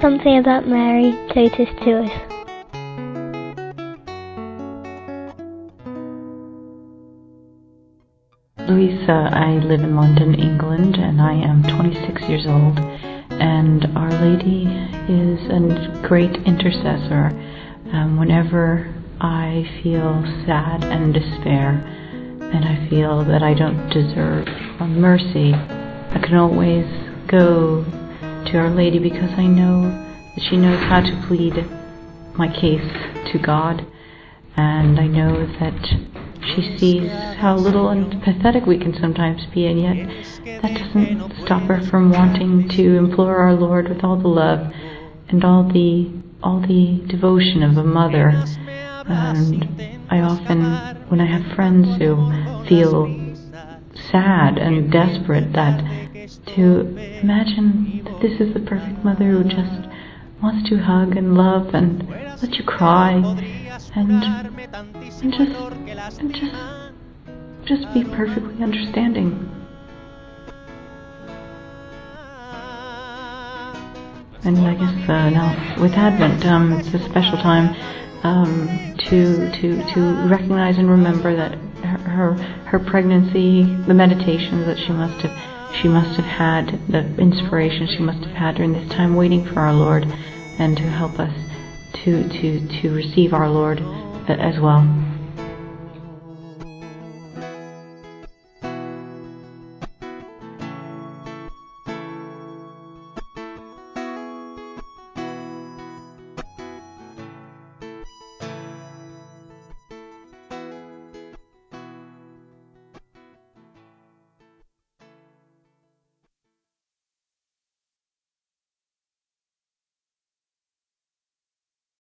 something about Mary Totus to us. Luisa, I live in London, England, and I am 26 years old. And Our Lady is a great intercessor. Um, whenever I feel sad and despair, and I feel that I don't deserve mercy, I can always go to Our Lady because I know that she knows how to plead my case to God, and I know that she sees how little and pathetic we can sometimes be, and yet that doesn't stop her from wanting to implore our Lord with all the love and all the all the devotion of a mother. And I often, when I have friends who feel sad and desperate, that to imagine that this is the perfect mother who just wants to hug and love and let you cry and and just and just just be perfectly understanding. And I guess uh, now with Advent, um, it's a special time um, to to to recognize and remember that her, her her pregnancy, the meditations that she must have she must have had, the inspiration she must have had during this time waiting for our Lord, and to help us to to to receive our Lord as well.